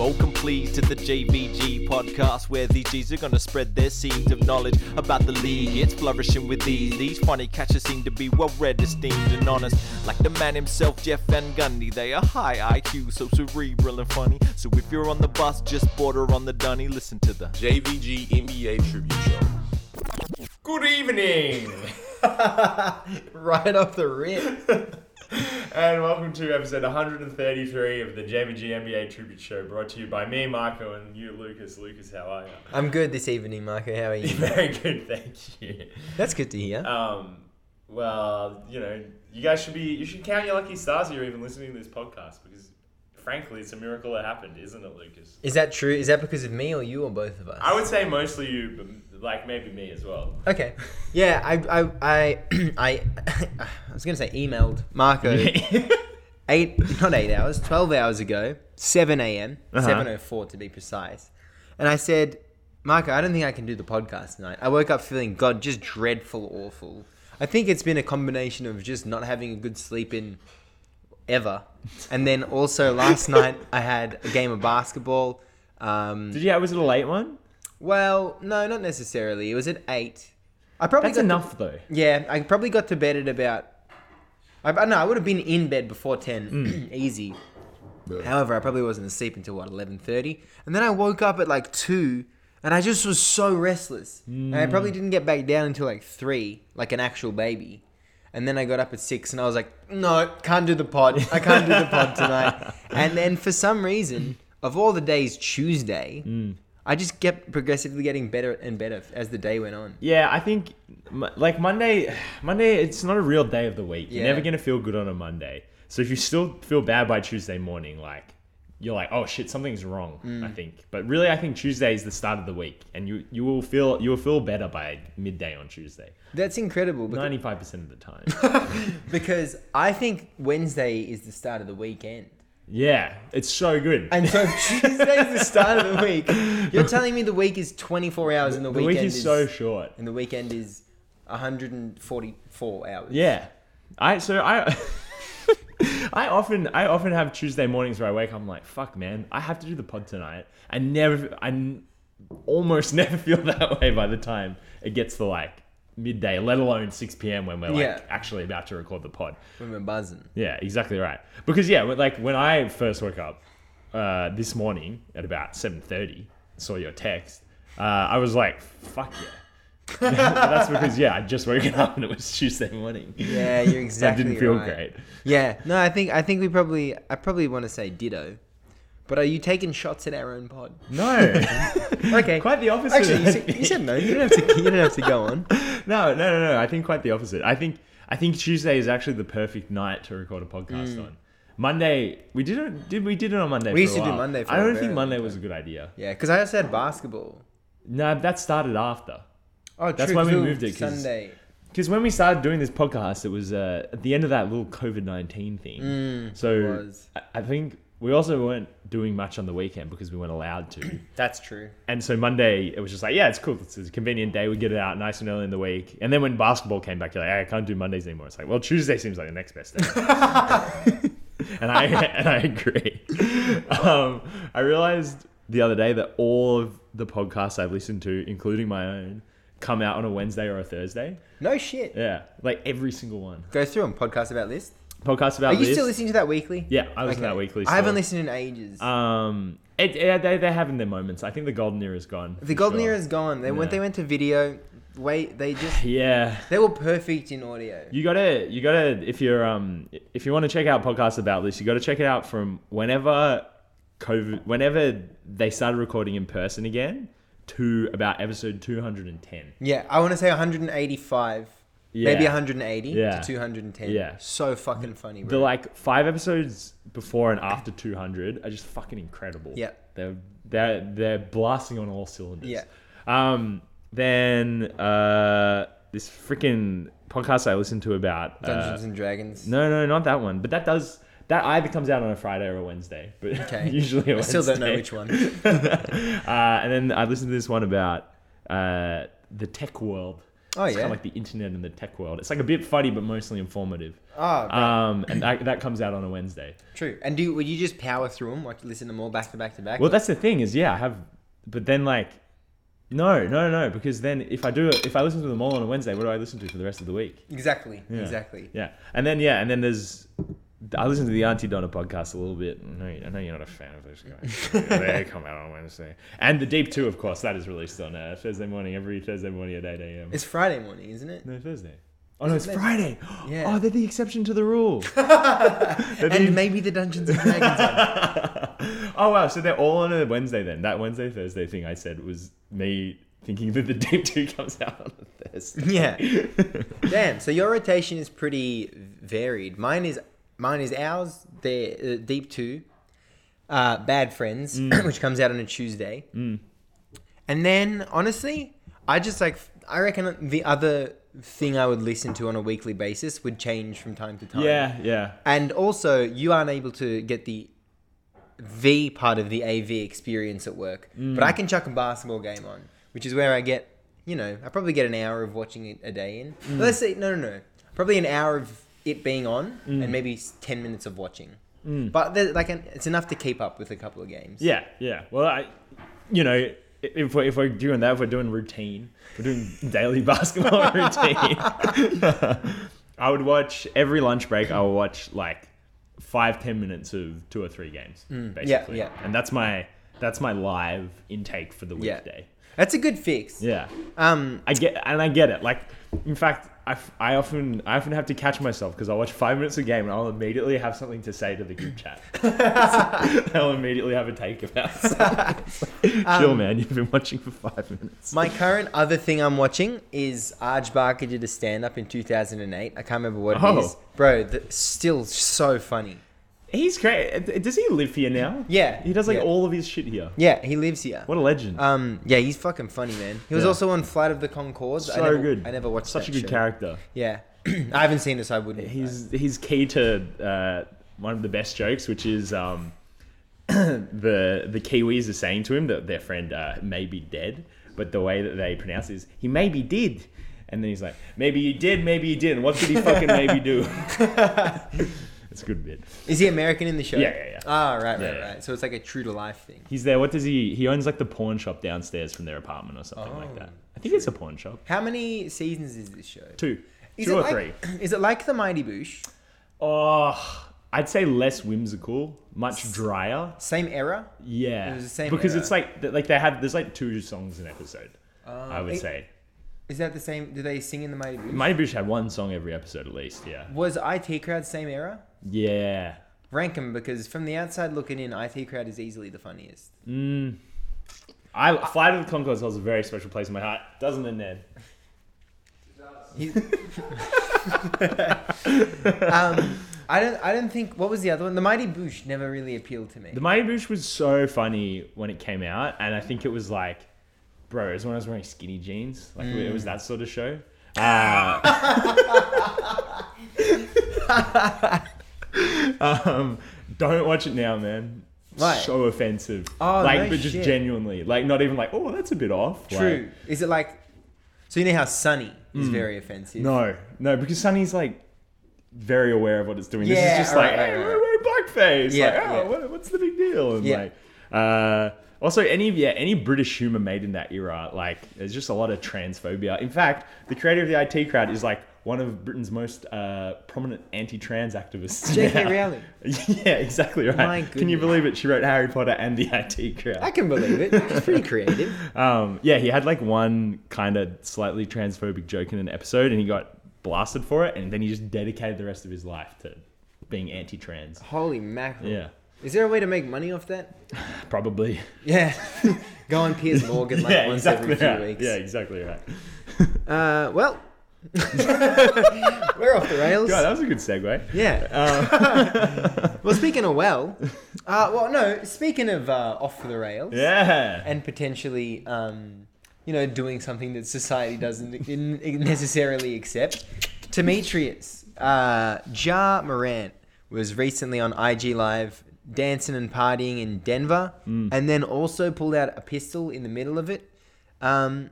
Welcome, please, to the JVG podcast, where these G's are gonna spread their seeds of knowledge about the league. It's flourishing with these. These funny catchers seem to be well read, esteemed, and honest. Like the man himself, Jeff Van Gundy. They are high IQ, so cerebral and funny. So if you're on the bus, just border on the dunny. Listen to the JVG NBA Tribute Show. Good evening, right off the rip. and welcome to episode 133 of the JVG NBA Tribute Show, brought to you by me, Marco, and you, Lukas. Lukas, how are you? I'm good this evening, Marco. How are you? Very good, thank you. That's good to hear. Um, well, you know, you guys should be, you should count your lucky stars you're even listening to this podcast because, frankly, it's a miracle that happened, isn't it, Lukas? Is that true? Is that because of me or you or both of us? I would say mostly you, but like maybe me as well. Okay. Yeah, I I I I, I was gonna say emailed Marco eight not eight hours, twelve hours ago, seven a.m. Uh-huh. seven oh four to be precise, and I said, Marco, I don't think I can do the podcast tonight. I woke up feeling God just dreadful, awful. I think it's been a combination of just not having a good sleep in ever, and then also last night I had a game of basketball. Um, Did you? Have was it a late one? Well, no, not necessarily. It was at eight. I probably That's got to- enough though. yeah, I probably got to bed at about. I, I no, I would have been in bed before ten, Mm. easy. However, I probably wasn't asleep until what eleven thirty, and then I woke up at like two, and I just was so restless, and I Mm. probably didn't get back down until like three, like an actual baby. And then I got up at six, and I was like, "No, can't do the pod. I can't do the pod tonight." And then for some reason, of all the days, Tuesday, Mm. I just kept progressively getting better and better as the day went on. Yeah, I think like Monday, Monday it's not a real day of the week. You're Yeah. never gonna feel good on a Monday. So if you still feel bad by Tuesday morning, like you're like, oh shit, something's wrong. I mm. think, but really, I think Tuesday is the start of the week, and you you will feel you will feel better by midday on Tuesday. That's incredible. because- Ninety five percent of the time. Because I think Wednesday is the start of the weekend. Yeah, it's so good. And so Tuesday is the start of the week. You're telling me the week is 24 hours and the, the weekend week is so short. and the weekend is 144 hours. Yeah, I so I. I often I often have Tuesday mornings where I wake up I'm like fuck man I have to do the pod tonight I never I n- almost never feel that way by the time it gets to like midday let alone 6 p.m. when we're like Yeah. actually about to record the pod When we're buzzing. yeah exactly right because yeah when- like when I first woke up uh, this morning at about 7:30 saw your text uh, I was like fuck yeah that's because yeah I just woken up and it was Tuesday morning Yeah, you're exactly that didn't feel right. great Yeah, no, I think I think we probably I probably want to say ditto. But are you taking shots at our own pod? No. Okay. quite the opposite. Actually, you said, you said no. You don't have to. You don't have to go on. no, no, no, no. I think quite the opposite. I think I think Tuesday is actually the perfect night to record a podcast on. Monday, we did it. Did we did it on Monday? We for used a to do while. Monday for I a don't very think Monday was a good idea. Yeah, because I also had basketball. No, that started after. Oh, That's true, why we 'cause moved it, 'cause- Sunday. Because when we started doing this podcast, it was uh, at the end of that little COVID nineteen thing. Mm, so it was. I, I think we also weren't doing much on the weekend because we weren't allowed to. That's true. And so Monday, it was just like, yeah, it's cool. It's a convenient day. We get it out nice and early in the week. And then when basketball came back, you're like, "Hey, I can't do Mondays anymore. It's like, well, Tuesday seems like the next best day. and I and I agree. Um, I realized the other day that all of the podcasts I've listened to, including my own, come out on a Wednesday or a Thursday. No shit. Yeah, like every single one. Go through them. Podcast about list. Podcasts about Are you this. still listening to that weekly? Yeah, I listen to that weekly. I haven't listened in ages. Um, it, it, they they're having their moments. I think the golden era is gone. the golden sure. era is gone. They Yeah. they went to video, wait, they just Yeah. they were perfect in audio. You gotta, you gotta. If you're, um, if you want to check out podcasts about this, you gotta check it out from whenever COVID, whenever they started recording in person again, to about episode two hundred and ten. Yeah, I want to say 185, Yeah. maybe 180 Yeah. to 210. Yeah. so fucking funny, The like five episodes before and after two hundred are just fucking incredible. Yeah. they're they're they're blasting on all cylinders. Yeah. Um. Then uh, this freaking podcast I listened to about uh, Dungeons and Dragons. No, no, not that one. But that does that either comes out on a Friday or a Wednesday. But Okay. usually I still don't know which one. uh, and then I listened to this one about uh, the tech world Oh, it's yeah? kind of like the internet and the tech world. It's like a bit funny, but mostly informative. Oh. Um, and that, that comes out on a Wednesday. true. And do would you just power through them, like listen to them all back to back to back? Well, that's the thing is, yeah, I have, but then like, no, no, no, because then if I do if I listen to them all on a Wednesday, what do I listen to for the rest of the week? exactly, Yeah. exactly. Yeah, and then yeah, and then there's. I listen to the Aunty Donna podcast a little bit. I know, I know you're not a fan of those guys. they come out on Wednesday, and the Deep Two, of course, that is released on uh, Thursday morning, every Thursday morning at eight a.m. It's Friday morning, isn't it? No, Thursday. Oh no, it's it? Friday. Yeah. Oh, they're the exception to the rule. They're the- And maybe the Dungeons and Dragons. one. oh wow, so they're all on a Wednesday then. That Wednesday Thursday thing I said was me thinking that the Deep Two comes out on a Thursday. yeah. Damn. So your rotation is pretty varied. Mine is mine is ours. They're uh, deep two, uh, bad friends, Mm. which comes out on a Tuesday. And then honestly, I just like I reckon the other thing I would listen to on a weekly basis would change from time to time. Yeah, yeah. And also, you aren't able to get the V part of the AV experience at work. But Mm. I can chuck a basketball game on, which is where I get, you know, I probably get an hour of watching it a day in. Mm. But let's say, no, no, no. Probably an hour of it being on and maybe 10 minutes of watching. But like, it's enough to keep up with a couple of games. Mm. Yeah, yeah. Well, I, you know, if we're, if we're doing that, if we're doing routine, we're doing daily basketball routine. I would watch every lunch break. I would watch like five, ten minutes of two or three games, basically. yeah. And that's my that's my live intake for the Yeah. weekday. That's a good fix. Yeah. Um, I get and I get it. Like, in fact, I, I often I often have to catch myself because I'll watch five minutes of a game and I'll immediately have something to say to the group chat. I'll immediately have a take about. it. Um, Chill, man. You've been watching for five minutes. My current other thing I'm watching is Arj Barker did a stand up in 2008. I can't remember what it is. Oh. Bro, the, still so funny. He's great. Does he live here now? Yeah. He does like yeah. all of his shit here. Yeah, he lives here. What a legend. Um, yeah, he's fucking funny, man. He was Yeah. also on Flight of the Conchords. I so never, good. I never watched Such a good show. character. Yeah, I haven't seen so I wouldn't. He's he's key to uh, one of the best jokes, which is um, the the Kiwis are saying to him that their friend uh, may be dead, but the way that they pronounce it is he maybe did, and then he's like maybe he did, maybe he didn't. What did he fucking maybe do? It's a good bit. Is he American in the show? Yeah, yeah, yeah. Ah, right, right, Yeah, yeah. right. So it's like a true to life thing. He's there. What does he? He owns like the pawn shop downstairs from their apartment or something like Oh, that. I think it's a pawn shop. How many seasons is this show? Two, Is two it or like, three. Is it like the Mighty Boosh? Oh, I'd say less whimsical, much drier. Same era? Yeah, It was the same because era. it's like th- like they have there's like two songs an episode. I would it- say Is that the same? Do they sing in the Mighty Boosh? Mighty Boosh had one song every episode at least. Yeah, Was IT Crowd the same era? Yeah. Rank them because from the outside looking in, IT Crowd is easily the funniest. I Flight of the Conchords holds a very special place in my heart, doesn't it, Ned? Um, I don't. I don't think. What was the other one? The Mighty Boosh never really appealed to me. The Mighty Boosh was so funny when it came out, and I think it was like, bro, it was when I was wearing skinny jeans. Like it was that sort of show. Uh, um, don't watch it now, man. Why? So offensive. Oh, like, no but just shit. genuinely, like, not even like, oh, that's a bit off. True. Like, Is it like? So you know how Sunny is very offensive. no, no, because Sunny's like very aware of what it's doing. this is just right, like, right, hey, right. we're blackface. Yeah, like, oh, yeah. what, what's the big deal? And Yeah. like, uh, also any yeah any British humor made in that era, like, there's just a lot of transphobia. In fact, the creator of the IT crowd is like one of Britain's most uh, prominent anti-trans activists. J.K. Rowling. yeah, exactly right. Can you believe it? She wrote Harry Potter and the IT crowd. I can believe it. It's pretty creative. Um, yeah, he had like one kind of slightly transphobic joke in an episode, and he got blasted for it, and then he just dedicated the rest of his life to being anti-trans. Holy mackerel. Yeah, Is there a way to make money off that? probably. Yeah. Go on Piers Morgan like yeah, once exactly every few right. weeks. Yeah, exactly right. Uh, well, we're off the rails. God, that was a good segue. Yeah. well, speaking of well, uh, well, no. Speaking of uh, off the rails, Yeah. and potentially, um, you know, doing something that society doesn't in- necessarily accept. Temetrius, uh, Ja Morant was recently on IG Live dancing and partying in Denver, and then also pulled out a pistol in the middle of it. Um,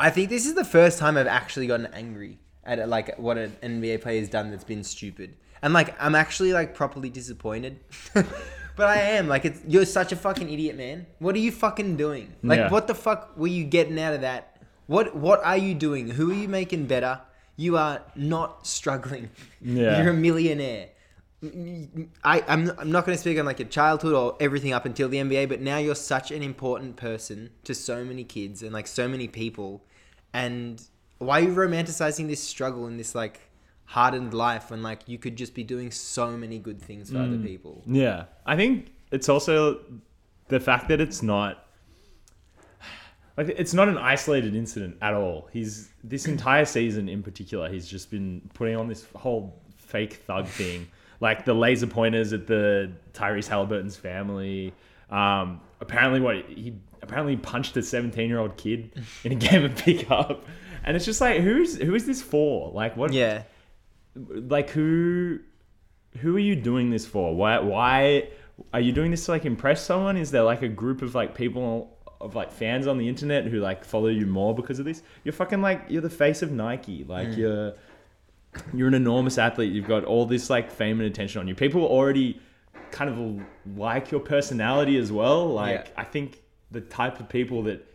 I think this is the first time I've actually gotten angry at like what an NBA player has done that's been stupid, and like I'm actually like properly disappointed. but I am like it's you're such a fucking idiot, man. What are you fucking doing? Like Yeah. what the fuck were you getting out of that? What what are you doing? Who are you making better? You are not struggling. Yeah. You're a millionaire. I, I'm, I'm not going to speak on like your childhood or everything up until the NBA, but now you're such an important person to so many kids and like so many people. And why are you romanticizing this struggle and this like hardened life when like you could just be doing so many good things for other people? Yeah, I think it's also the fact that it's not like it's not an isolated incident at all. He's this entire season in particular, he's just been putting on this whole fake thug thing, like the laser pointers at the Tyrese Halliburton's family. Um, apparently, what he apparently punched a 17 year old kid in a game of pickup, and it's just like who's who is this for? Like what? Yeah. like who who are you doing this for why why are you doing this to like impress someone is there like a group of like people of like fans on the internet who like follow you more because of this you're fucking like you're the face of nike like mm. you're you're an enormous athlete you've got all this like fame and attention on you people already kind of like your personality as well like Yeah. i think the type of people that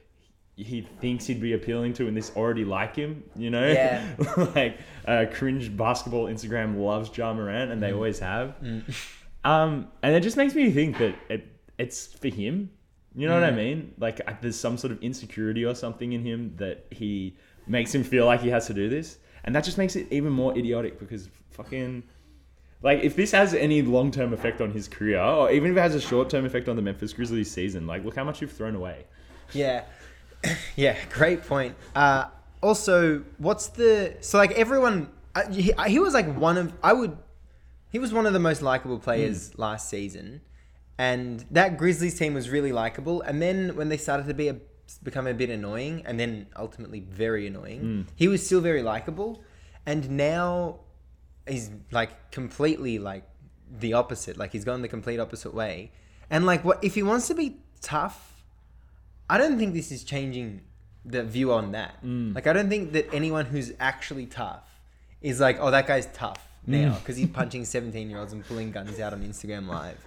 he thinks he'd be appealing to and this already like him, you know? Yeah. like uh, cringe basketball Instagram loves Ja Morant and they always have. Um, and it just makes me think that it, it's for him. You know what I mean? Like I- there's some sort of insecurity or something in him that he makes him feel like he has to do this. And that just makes it even more idiotic because fucking like if this has any long term effect on his career, or even if it has a short term effect on the Memphis Grizzlies season, like look how much you've thrown away. Yeah. yeah, great point. Uh, also, what's the so like everyone? Uh, he, he was like one of I would. He was one of the most likable players last season, and that Grizzlies team was really likable. And then when they started to be a, become a bit annoying, and then ultimately very annoying, he was still very likable. And now he's like completely like the opposite. Like he's gone the complete opposite way. And like what if he wants to be tough? I don't think this is changing the view on that. Mm. Like I don't think that anyone who's actually tough is like, oh, that guy's tough mm. now because he's punching seventeen-year-olds and pulling guns out on Instagram Live.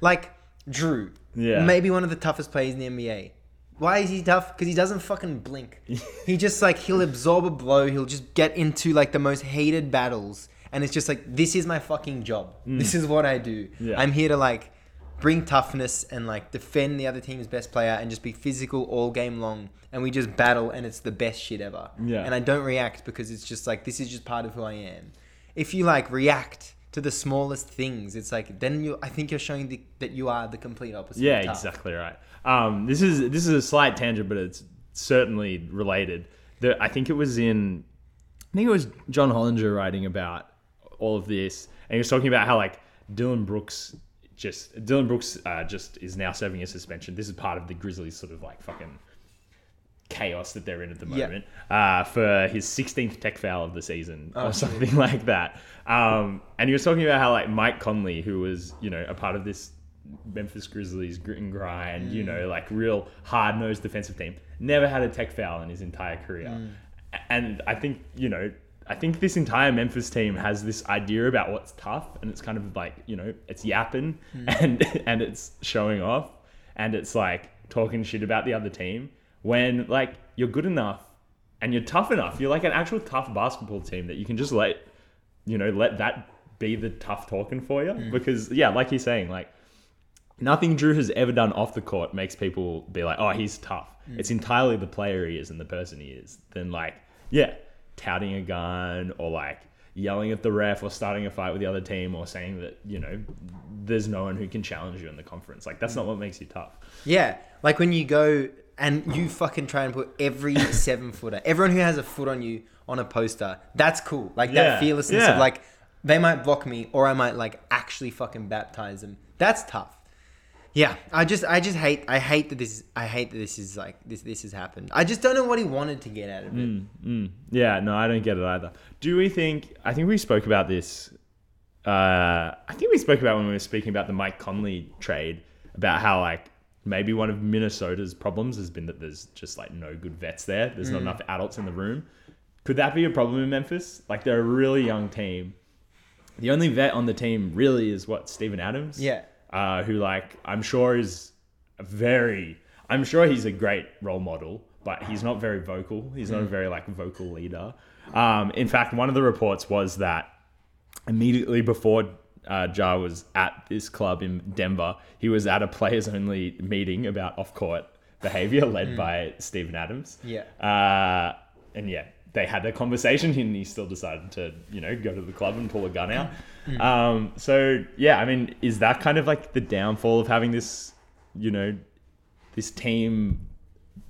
Like Jrue, Yeah. maybe one of the toughest players in the NBA. Why is he tough? Because he doesn't fucking blink. he just like he'll absorb a blow. He'll just get into like the most hated battles, and it's just like this is my fucking job. This is what I do. Yeah. I'm here to like bring toughness and like defend the other team's best player and just be physical all game long and we just battle and it's the best shit ever. Yeah. And I don't react because it's just like this is just part of who I am. If you like react to the smallest things, it's like then you I think you're showing the, that you are the complete opposite. Yeah, exactly right. Um, this is this is a slight tangent, but it's certainly related. The, I think it was in, I think it was John Hollinger writing about all of this, and he was talking about how like Dillon Brooks just Dillon Brooks uh, just is now serving a suspension. This is part of the Grizzlies sort of like fucking chaos that they're in at the Yeah. moment uh, for his 16th tech foul of the season Oh, or something like that. Um, and he was talking about how like Mike Conley, who was you know a part of this Memphis Grizzlies grit and grind, you Mm. know, like real hard nosed defensive team, never had a tech foul in his entire career. Mm. And I think you know. I think this entire Memphis team has this idea about what's tough, and it's kind of like you know, it's yapping Mm. and and it's showing off, and it's like talking shit about the other team when like you're good enough and you're tough enough. You're like an actual tough basketball team that you can just let you know let that be the tough talking for you Mm. because yeah, like you're saying, like nothing Jrue has ever done off the court makes people be like, oh, he's tough. It's entirely the player he is and the person he is. Then like yeah, touting a gun or like yelling at the ref or starting a fight with the other team or saying that you know there's no one who can challenge you in the conference. Like that's not what makes you tough. Yeah, like when you go and you fucking try and put every seven footer, everyone who has a foot on you on a poster, that's cool. Like Yeah, that fearlessness yeah. of like they might block me or I might like actually fucking baptize them. That's tough. Yeah, I just I just hate I hate that this I hate that this is like this this has happened. I just don't know what he wanted to get out of it. Mm, yeah, no, I don't get it either. Do we think? I think we spoke about this. Uh, I think we spoke about when we were speaking about the Mike Conley trade about how like maybe one of Minnesota's problems has been that there's just like no good vets there. There's Mm. not enough adults in the room. Could that be a problem in Memphis? Like they're a really young team. The only vet on the team really is what Steven Adams. Yeah. Uh, who like I'm sure is very I'm sure he's a great role model, but he's not very vocal. He's not a very like vocal leader. Um, in fact, one of the reports was that immediately before uh, Ja was at this club in Denver, he was at a players only meeting about off court behavior led by Steven Adams. Yeah. Uh, and yeah, they had a conversation and he still decided to, you know, go to the club and pull a gun out. Um, so yeah, I mean, is that kind of like the downfall of having this, you know, this team,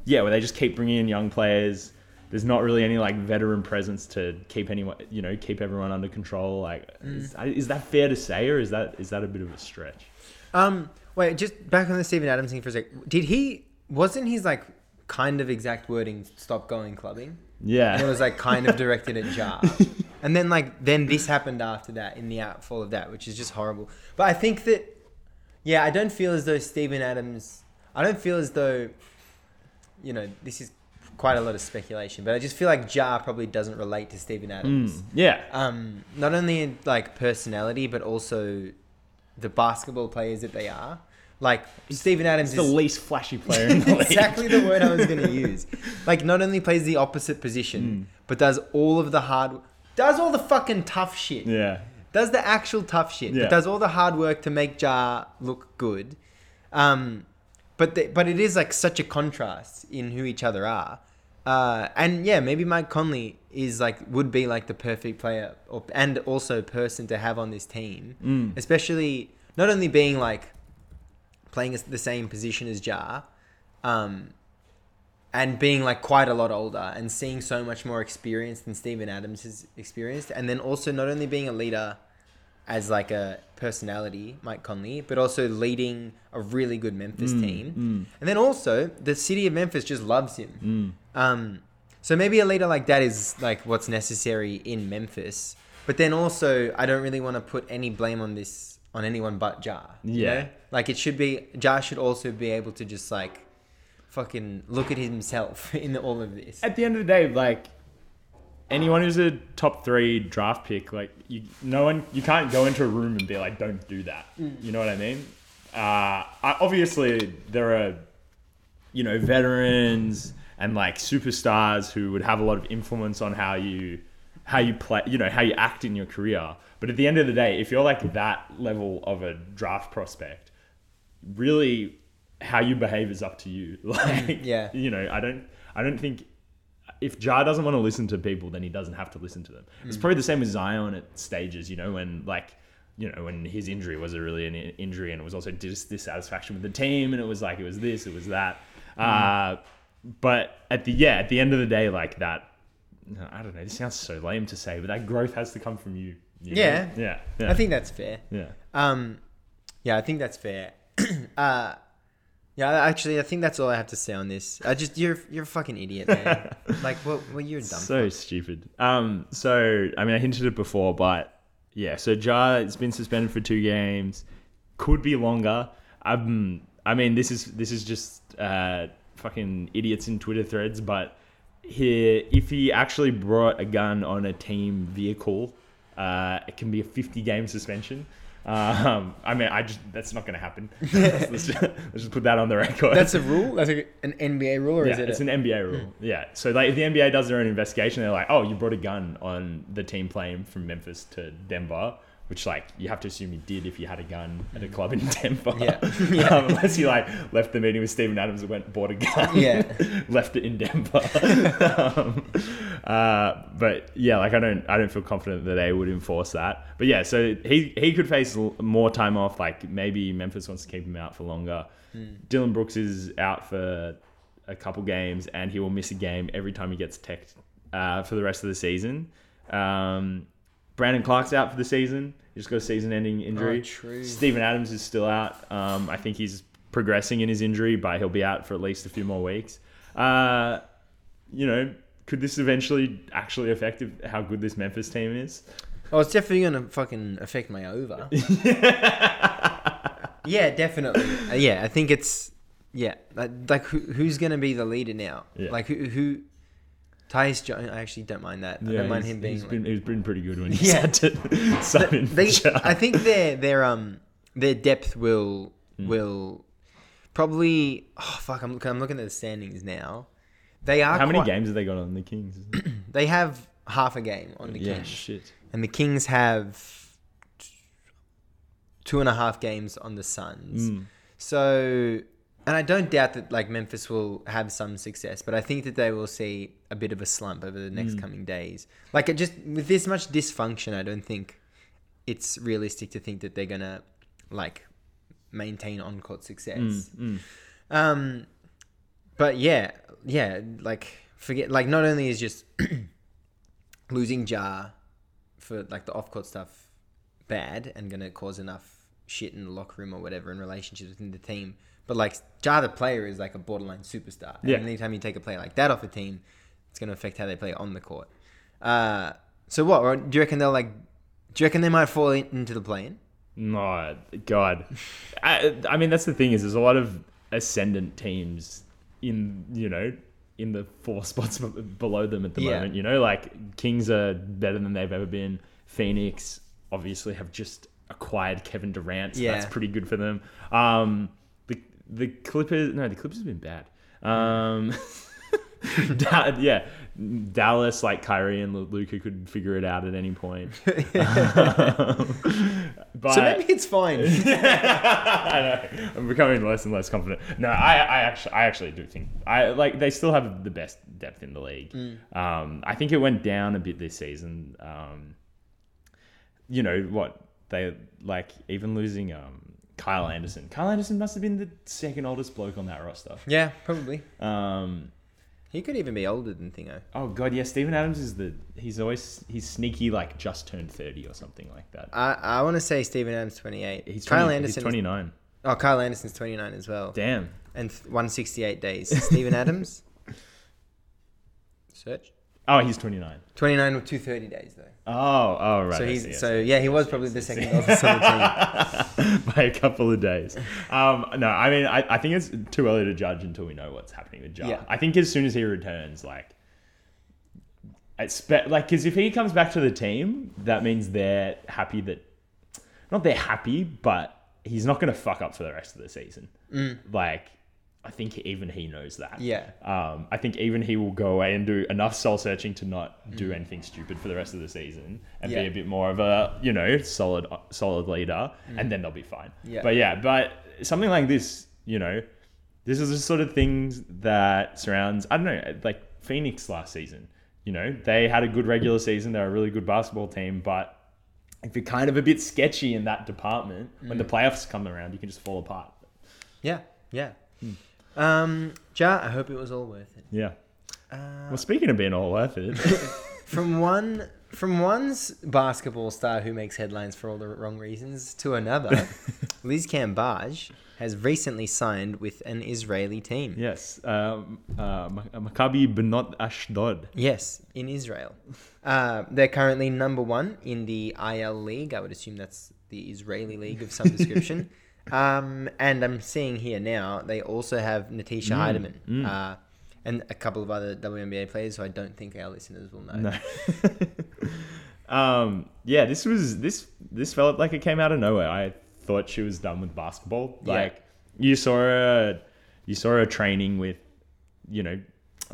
yeah, where they just keep bringing in young players. There's not really any like veteran presence to keep anyone, you know, keep everyone under control. Like, is, is that fair to say, or is that is that a bit of a stretch? Um, wait, just back on the Steven Adams thing for a sec. Did he? Wasn't his like kind of exact wording "stop going clubbing"? Yeah, And it was like kind of directed at Ja. and then like then this happened after that in the outfall of that, which is just horrible. But I think that yeah, I don't feel as though Steven Adams. I don't feel as though you know this is quite a lot of speculation, but I just feel like Ja probably doesn't relate to Steven Adams. yeah, Um, not only in like personality, but also the basketball players that they are. Like Steven Adams He's the is least flashy player in the league. exactly the word I was going to use. Like, not only plays the opposite position, but does all of the hard, does all the fucking tough shit. Yeah, Does the actual tough shit. Yeah. But does all the hard work to make Ja look good. Um, but the, but it is like such a contrast in who each other are. Uh, and yeah, maybe Mike Conley is like would be like the perfect player or, and also person to have on this team, especially not only being like playing the same position as Ja, um, and being like quite a lot older and seeing so much more experience than Steven Adams has experienced, and then also not only being a leader as like a personality, Mike Conley, but also leading a really good Memphis team, and then also the city of Memphis just loves him. Um, so maybe a leader like that is like what's necessary in Memphis, but then also I don't really want to put any blame on this on anyone but Ja. you Yeah. know? like it should be Ja should also be able to just like fucking look at himself in all of this. at the end of the day, like anyone who's a top three draft pick, like you, no one, you can't go into a room and be like, "Don't do that." You know what I mean? Uh, I, obviously, there are, you know, veterans and like superstars who would have a lot of influence on how you, how you play, you know, how you act in your career. But at the end of the day, if you're like that level of a draft prospect, really how you behave is up to you. Like, Yeah. you know, I don't, I don't think if Ja doesn't want to listen to people, then he doesn't have to listen to them. It's probably the same with Zion at stages, you know, when like, you know, when his injury was a really an injury and it was also dis- dissatisfaction with the team and it was like, it was this, it was that. Uh, but at the, yeah, at the end of the day, like that, I don't know, this sounds so lame to say, but that growth has to come from you. you? Yeah. Yeah. Yeah. I think that's fair. yeah. Um, yeah, I think that's fair. uh, yeah, actually, I think that's all I have to say on this. I just you're you're a fucking idiot, man. like, what? Well, you're dumb. So stupid. Um, so I mean, I hinted it before, but yeah. So Ja has been suspended for two games. Could be longer. Um, I mean, this is this is just uh, fucking idiots in Twitter threads. But here, if he actually brought a gun on a team vehicle, uh, it can be a 50 game suspension. Um, I mean, I just that's not going to happen. let's, just, let's just put that on the record. That's a rule. That's a, an NBA rule, or Yeah, is it? it's a- an NBA rule. Yeah. So like if the NBA does their own investigation, they're like, oh, you brought a gun on the team playing from Memphis to Denver, which like you have to assume he did if you had a gun at a club in Denver. Yeah. um, unless you like left the meeting with Steven Adams and went and bought a gun. Yeah. left it in Denver. um, uh, but yeah, like I don't, I don't feel confident that they would enforce that. But yeah, so he he could face l- more time off. Like maybe Memphis wants to keep him out for longer. Dillon Brooks is out for a couple games, and he will miss a game every time he gets teched uh, for the rest of the season. Um, Brandon Clarke's out for the season. He just got a season-ending injury. Oh. Steven Adams is still out. Um, I think he's progressing in his injury, but he'll be out for at least a few more weeks. Uh, you know, could this eventually actually affect how good this Memphis team is? Oh, it's definitely gonna fucking affect my over. yeah, definitely. Uh, yeah, I think it's yeah, like, like who, who's gonna be the leader now? Yeah. Like who who Tyus Jones. I actually don't mind that. I don't mind he's- him being. he's like- been he's been pretty good when he's Yeah. had to for they, Ja. I think their their um their depth will Hmm. will probably. Oh fuck! I'm looking. I'm looking at the standings now. They are. How many quite- games have they got on the Kings? They have half a game on the Kings. yeah, Kings, shit. and the Kings have two and a half games on the Suns. Mm. So, and I don't doubt that like Memphis will have some success, but I think that they will see a bit of a slump over the Mm. next coming days. Like it just with this much dysfunction, I don't think it's realistic to think that they're gonna like maintain on court success. Mm, mm. Um, but yeah, yeah, like forget like not only is just losing Ja for like the off court stuff bad and gonna cause enough shit in the locker room or whatever in relationships within the team, but like Ja the player is like a borderline superstar. Yeah. And anytime you take a player like that off a team, it's gonna affect how they play on the court. Uh, so what? or Do you reckon they'll like? Do you reckon they might fall in, into the plane? No, God. I, I mean, that's the thing is, there's a lot of ascendant teams in you know in the four spots below them at the Yeah. moment. You know, like Kings are better than they've ever been. Phoenix obviously have just acquired Kevin Durant. So that's pretty good for them. Um, the Clippers, no, the Clippers have been bad. Um, Da- yeah, Dallas like Kyrie and Luka could figure it out at any point. but so maybe it's fine. I know. I'm becoming less and less confident. No, I, I actually, I actually do think I like they still have the best depth in the league. Mm. Um, I think it went down a bit this season. Um, you know what they like even losing um Kyle Anderson. Kyle Anderson must have been the second oldest bloke on that roster. yeah, probably. Um, He could even be older than Thingo. oh god, yeah, Steven Adams is the he's always he's sneaky like just turned thirty or something like that. I, I want to say Steven Adams 28. He's Kyle Anderson. Twenty nine. oh, Kyle Anderson's 29 as well. Damn. And 168 days. Steven Adams. Search. Oh, he's twenty nine. 29 with 230 days though. Oh, oh, right. so I he's see, so yeah he was probably the second oldest on the team. by a couple of days. Um, no, I mean, I, I think it's too early to judge until we know what's happening with Ja. Yeah. I think as soon as he returns, like, expect like because if he comes back to the team, that means they're happy that not they're happy, but he's not going to fuck up for the rest of the season. Like, I think even he knows that. Mm. Yeah. Um, I think even he will go away and do enough soul searching to not do Mm. anything stupid for the rest of the season and Yeah. be a bit more of a you know solid solid leader, and then they'll be fine. Mm. Yeah. But yeah, but something like this, you know, this is the sort of things that surrounds. I don't know, like Phoenix last season. You know, they had a good regular season. They're a really good basketball team, but if you're kind of a bit sketchy in that department, when Mm. the playoffs come around, you can just fall apart. Yeah, yeah. Hmm. Um, Ja, I hope it was all worth it. Yeah. Uh, Well, speaking of being all worth it, from one from one's basketball star who makes headlines for all the wrong reasons to another, Liz Cambage has recently signed with an Israeli team. yes, um, uh, Maccabi Bnot Ashdod. Yes, in Israel. Uh, they're currently number one in the IL League. I would assume that's the Israeli league of some description. um, and I'm seeing here now they also have Natisha Mm, Hiedeman mm. uh, and a couple of other WNBA players who I don't think our listeners will know. No. um, yeah, this was this this felt like it came out of nowhere. I thought she was done with basketball. Yeah. Like you saw her, you saw her training with, you know,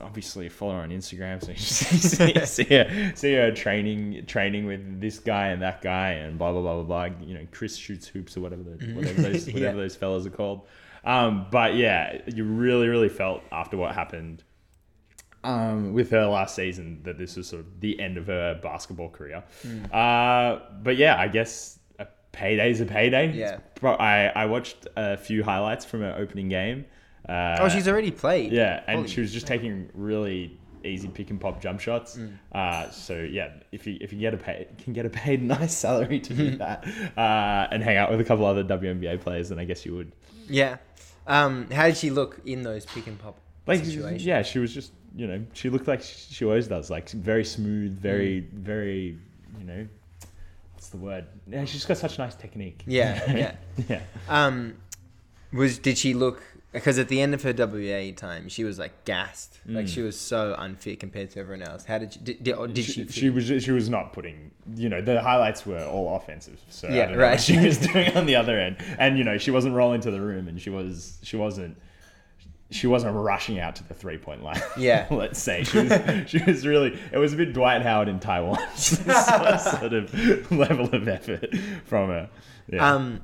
obviously follow her on Instagram, so you see, see her see her training training with this guy and that guy and blah blah blah blah blah. You know, Chris shoots hoops or whatever the, whatever those Yeah. whatever those fellas are called. Um, but yeah, you really really felt after what happened um, with her last season that this was sort of the end of her basketball career. Hmm. Uh, but yeah, I guess a payday's a payday. Yeah. Pro- I, I watched a few highlights from her opening game. Uh, Oh, she's already played. yeah, and Holy she was just taking really easy pick and pop jump shots. Mm. Uh, so yeah, if you if you get a pay, can get a paid nice salary to do that uh, and hang out with a couple other WNBA players, then I guess you would. Yeah. Um, how did she look in those pick and pop Like situations? yeah, she was just you know she looked like she always does, like very smooth, very Mm. very you know what's the word? Yeah, she's got such nice technique. Yeah, yeah. yeah. Um, was did she look because at the end of her WA time, she was like gassed. Like she was so unfit compared to everyone else. How did she, did, did, did she? she, she was she was not putting you know the highlights were all offensive so Yeah, don't know what right. she was doing on the other end and you know she wasn't rolling to the room and she was she wasn't she wasn't rushing out to the three point line Yeah. let's say she was, she was really it was a bit Dwight Howard in Taiwan sort of level of effort from her yeah Um,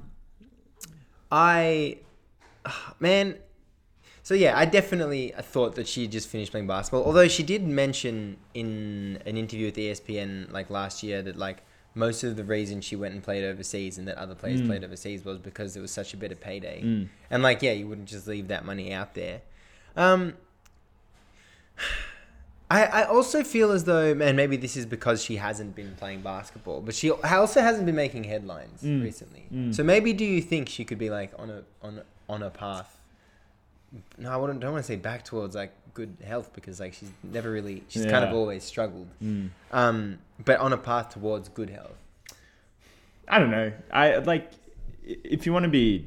I, man, so yeah, I definitely uh, thought that she had just finished playing basketball. Although she did mention in an interview with ESPN like last year that like most of the reason she went and played overseas and that other players mm. played overseas was because it was such a better payday. Mm. And like, yeah, you wouldn't just leave that money out there. Um, I, I also feel as though, man, maybe this is because she hasn't been playing basketball, but she also hasn't been making headlines mm. recently. So maybe do you think she could be like on a on a, on a path? No, I wouldn't, don't want to say back towards like good health because like she's never really she's kind of always struggled. Um, but on a path towards good health. I don't know. I like if you want to be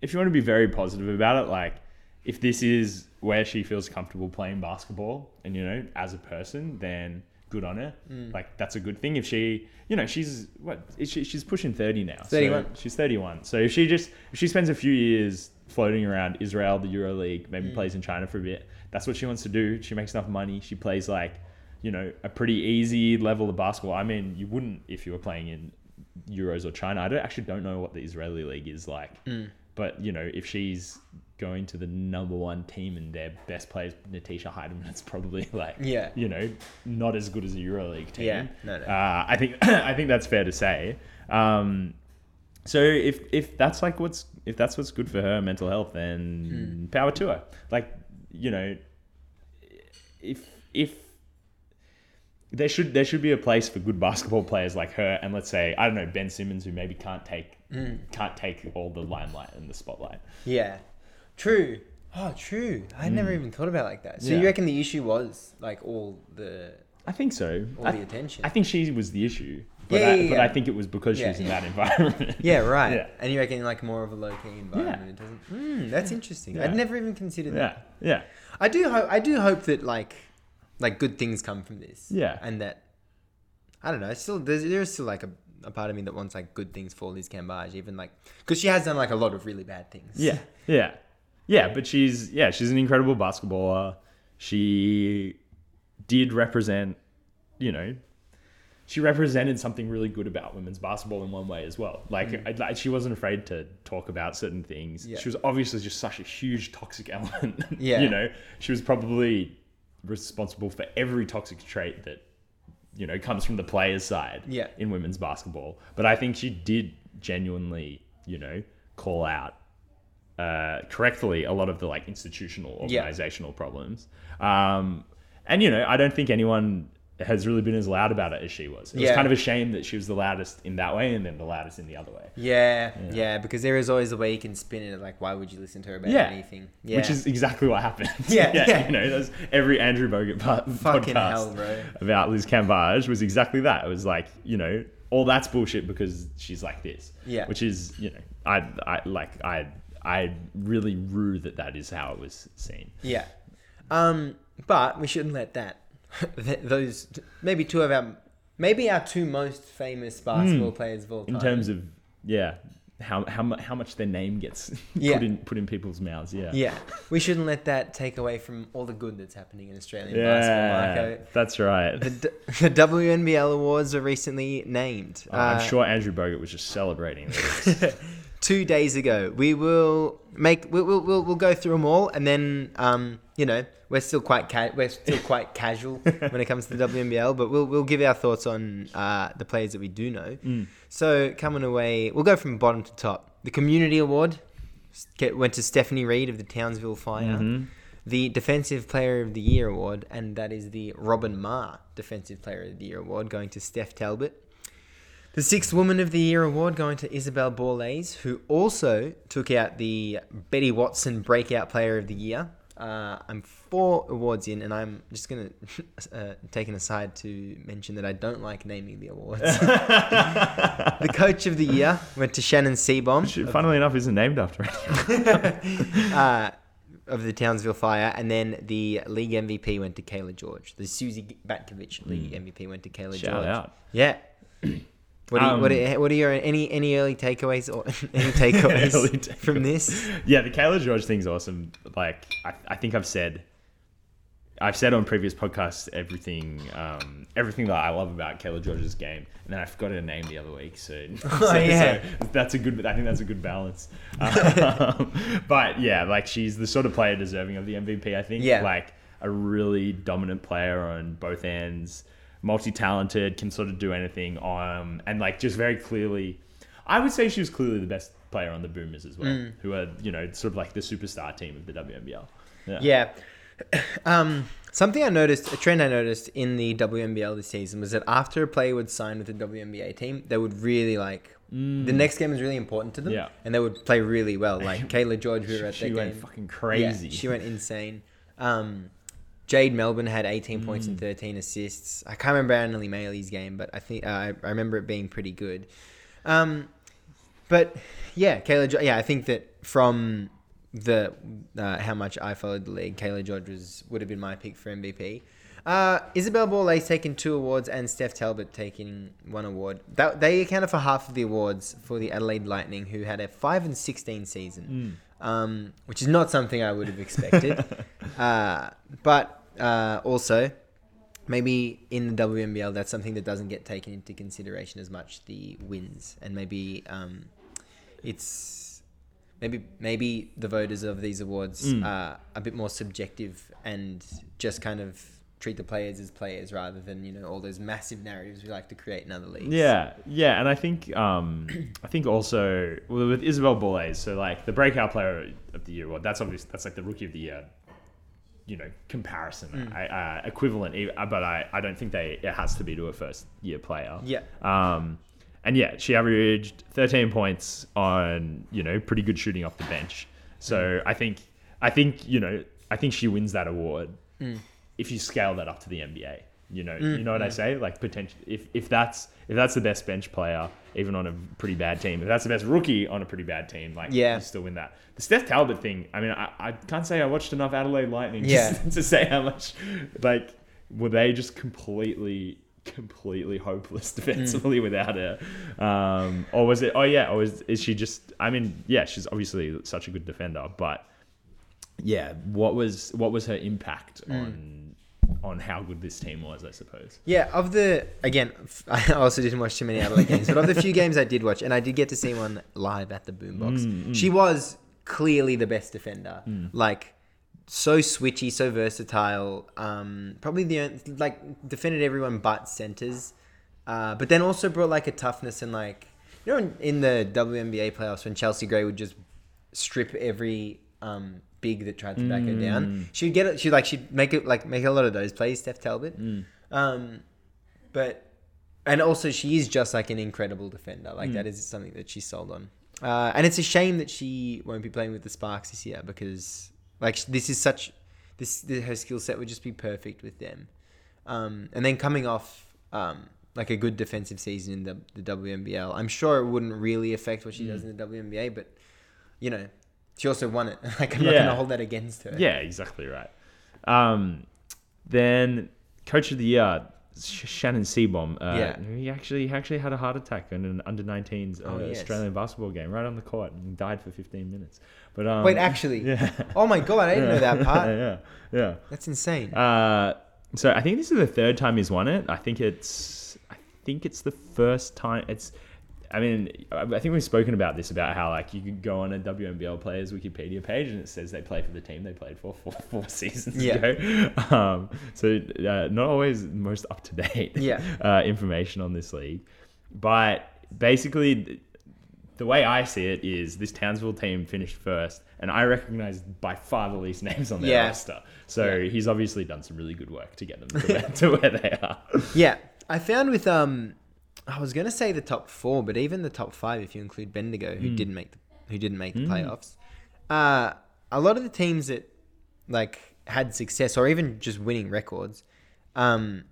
if you want to be very positive about it, like if this is where she feels comfortable playing basketball and you know, as a person, then good on her. Mm. Like that's a good thing. If she you know, she's what she, she's pushing 30 now. 31. So she's 31. So if she just if she spends a few years floating around Israel, the Euro League, maybe mm. plays in China for a bit, that's what she wants to do. She makes enough money. She plays like you know, a pretty easy level of basketball. I mean, you wouldn't if you were playing in Euros or China. I don't actually don't know what the Israeli league is like. Mm. But you know, if she's going to the number one team and their best players Natisha Hiedeman, it's probably like Yeah. you know, not as good as a EuroLeague team. Yeah, no, no. Uh, I think I think that's fair to say. Um, so if if that's like what's if that's what's good for her mental health, then power to her. Like you know, if if there should there should be a place for good basketball players like her and let's say I don't know Ben Simmons who maybe can't take can't take all the limelight and the spotlight. Yeah, true. Oh, true. I had never even thought about it like that. So Yeah. you reckon the issue was like all the I think so. all I, the attention? I think she was the issue, but Yeah, I, yeah, but. I think it was because she was in yeah. that environment. Yeah, right. Yeah. And you reckon like more of a low key environment? It doesn't. Hmm, that's interesting. Yeah. I'd never even considered that. yeah, yeah. I do hope. I do hope that like, like good things come from this. Yeah. And that, I don't know. Still, there's there's still like a, a part of me that wants like good things for Liz Cambage, even like because she has done like a lot of really bad things. Yeah, yeah, yeah. But she's yeah, she's an incredible basketballer. She did represent, you know, she represented something really good about women's basketball in one way as well. Like, I- like she wasn't afraid to talk about certain things. Mm. Yeah. She was obviously just such a huge toxic element. Yeah. you know, she was probably responsible for every toxic trait that you know comes from the players' side Yeah. in women's basketball. But I think she did genuinely, you know, call out uh, correctly a lot of the like institutional Yeah. organizational problems. Um, and you know, I don't think anyone has really been as loud about it as she was. It was kind of a shame that she was the loudest in that way and then the loudest in the other way. Yeah, yeah, because there is always a way you can spin it. Like, why would you listen to her about Yeah. anything? Yeah, Which is exactly what happened. Yeah, yeah. You know, that's every Andrew Bogut po- Fucking podcast hell, bro. about Liz Cambage was exactly that. It was like, you know, all that's bullshit because she's like this. Yeah. Which is, you know, I, I like, I, I really rue that that is how it was seen. yeah. Um, but we shouldn't let that. those maybe two of our maybe our two most famous basketball players of all time. In terms of yeah how how, how much their name gets Yeah. put in put in people's mouths yeah yeah, we shouldn't let that take away from all the good that's happening in Australian yeah basketball. Marco. that's right The, the WNBL awards were recently named. Oh, I'm Uh, sure Andrew Bogut was just celebrating this. Two days ago. We will make we'll we'll, we'll, we'll go through them all, and then um you know we're still quite ca- we're still quite casual when it comes to the WNBL, but we'll we'll give our thoughts on uh, the players that we do know. So coming away, we'll go from bottom to top. The Community Award went to Stephanie Reed of the Townsville Fire. The Defensive Player of the Year award, and that is the Robyn Maher Defensive Player of the Year award, going to Steph Talbot. The Sixth Woman of the Year award going to Isobel Borlase, who also took out the Betty Watson Breakout Player of the Year. Uh, I'm four awards in, and I'm just gonna uh, take an aside to mention that I don't like naming the awards. the Coach of the Year went to Shannon Seebohm. Which, funnily enough isn't named after it Uh, of the Townsville Fire, and then the league MVP went to Cayla George. The Suzy Batkovic league MVP went to Cayla. Shout George. out. Yeah. What are, you, what, Um, are, what are your any any early takeaways or any takeaways Early from this? Yeah, the Cayla George thing's awesome. Like, I, I think I've said, I've said on previous podcasts everything, um, everything that I love about Cayla George's game, and then I forgot her name the other week. So, so, yeah. so that's a good. I think that's a good balance. Um, but yeah, like she's the sort of player deserving of the MVP. I think. Yeah. Like a really dominant player on both ends, multi-talented, can sort of do anything. Um, and like just very clearly, I would say she was clearly the best player on the Boomers as well, Mm. who are you know sort of like the superstar team of the WNBL. Yeah. Yeah. Um, something I noticed, a trend I noticed in the WNBL this season was that after a player would sign with the WNBA team, they would really like the next game was really important to them, Mm. Yeah. and they would play really well. Like Cayla George, we were at She that went game. fucking Yeah, crazy. she went insane. Um, Jade Melbourne had 18 points Mm. and 13 assists. I can't remember Anneli Maley's game, but I think uh, I, I remember it being pretty good. Um, but yeah, Cayla. Jo- Yeah, I think that from the uh, how much I followed the league, Cayla George was would have been my pick for MVP. Uh, Isobel Borlase taking two awards and Steph Talbot taking one award. That, they accounted for half of the awards for the Adelaide Lightning, who had a five and sixteen season, um, which is not something I would have expected. uh, but uh, also, maybe in the WNBL, that's something that doesn't get taken into consideration as much. The wins, and maybe um, it's maybe maybe the voters of these awards Mm. are a bit more subjective and just kind of treat the players as players rather than you know all those massive narratives we like to create in other leagues. Yeah, yeah, and I think um, I think also well, with Isobel Borlase, so like the breakout player of the year, well, that's obviously That's like the rookie of the year, you know, comparison, I, uh, equivalent. uh, But I, I don't think they it has to be to a first year player. Yeah. Um, and yeah, she averaged 13 points on you know pretty good shooting off the bench. So I think I think you know I think she wins that award if you scale that up to the NBA. You know, mm, you know what I say? Like potential. If, if that's if that's the best bench player, even on a pretty bad team, if that's the best rookie on a pretty bad team, like Yeah. you still win that. The Steph Talbot thing. I mean, I, I can't say I watched enough Adelaide Lightning Yeah. to say how much. Like, were they just completely completely hopeless mm. defensively without her um or was it oh yeah or is, is she just i mean yeah she's obviously such a good defender but yeah what was what was her impact mm. on on how good this team was i suppose Yeah, of the again, I also didn't watch too many Adelaide games, but of the few games I did watch, and I did get to see one live at the Boombox. She was clearly the best defender. Like so switchy, so versatile. Um, probably the on- like defended everyone but centers, uh, but then also brought like a toughness and like you know in, in the WNBA playoffs when Chelsea Gray would just strip every um, big that tried to back her down. She'd get it. She'd like she'd make it like make a lot of those plays. Steph Talbot. Um, but and also she is just like an incredible defender. Like that is something that she's sold on. Uh, and it's a shame that she won't be playing with the Sparks this year because like this is such this, this her skill set would just be perfect with them. Um, and then coming off um, like a good defensive season in the, the WNBL, I'm sure it wouldn't really affect what she does in the WNBA. But you know, she also won it. like I'm not gonna hold that against her. yeah exactly right um then coach of the year Sh- Shannon Seebohm. uh, Yeah. he actually he actually had a heart attack in an under 19s uh, Oh, yes. Australian basketball game right on the court and died for 15 minutes. But um, Wait, actually, yeah, oh my god, I didn't know that part. yeah, yeah. That's insane. Uh, so I think this is the third time he's won it. I think it's I think it's the first time it's. I mean, I think we've spoken about this about how like you could go on a WNBL players Wikipedia page and it says they play for the team they played for four, four seasons Yeah. ago. Um, so uh, not always most up to date Yeah. uh, information on this league, but basically the way I see it is this Townsville team finished first, and I recognize by far the least names on their Yeah. roster. So he's obviously done some really good work to get them to where, to where they are. Yeah, I found with um, I was gonna say the top four, but even the top five, if you include Bendigo, who didn't make the, who didn't make the playoffs, uh, a lot of the teams that like had success or even just winning records, um,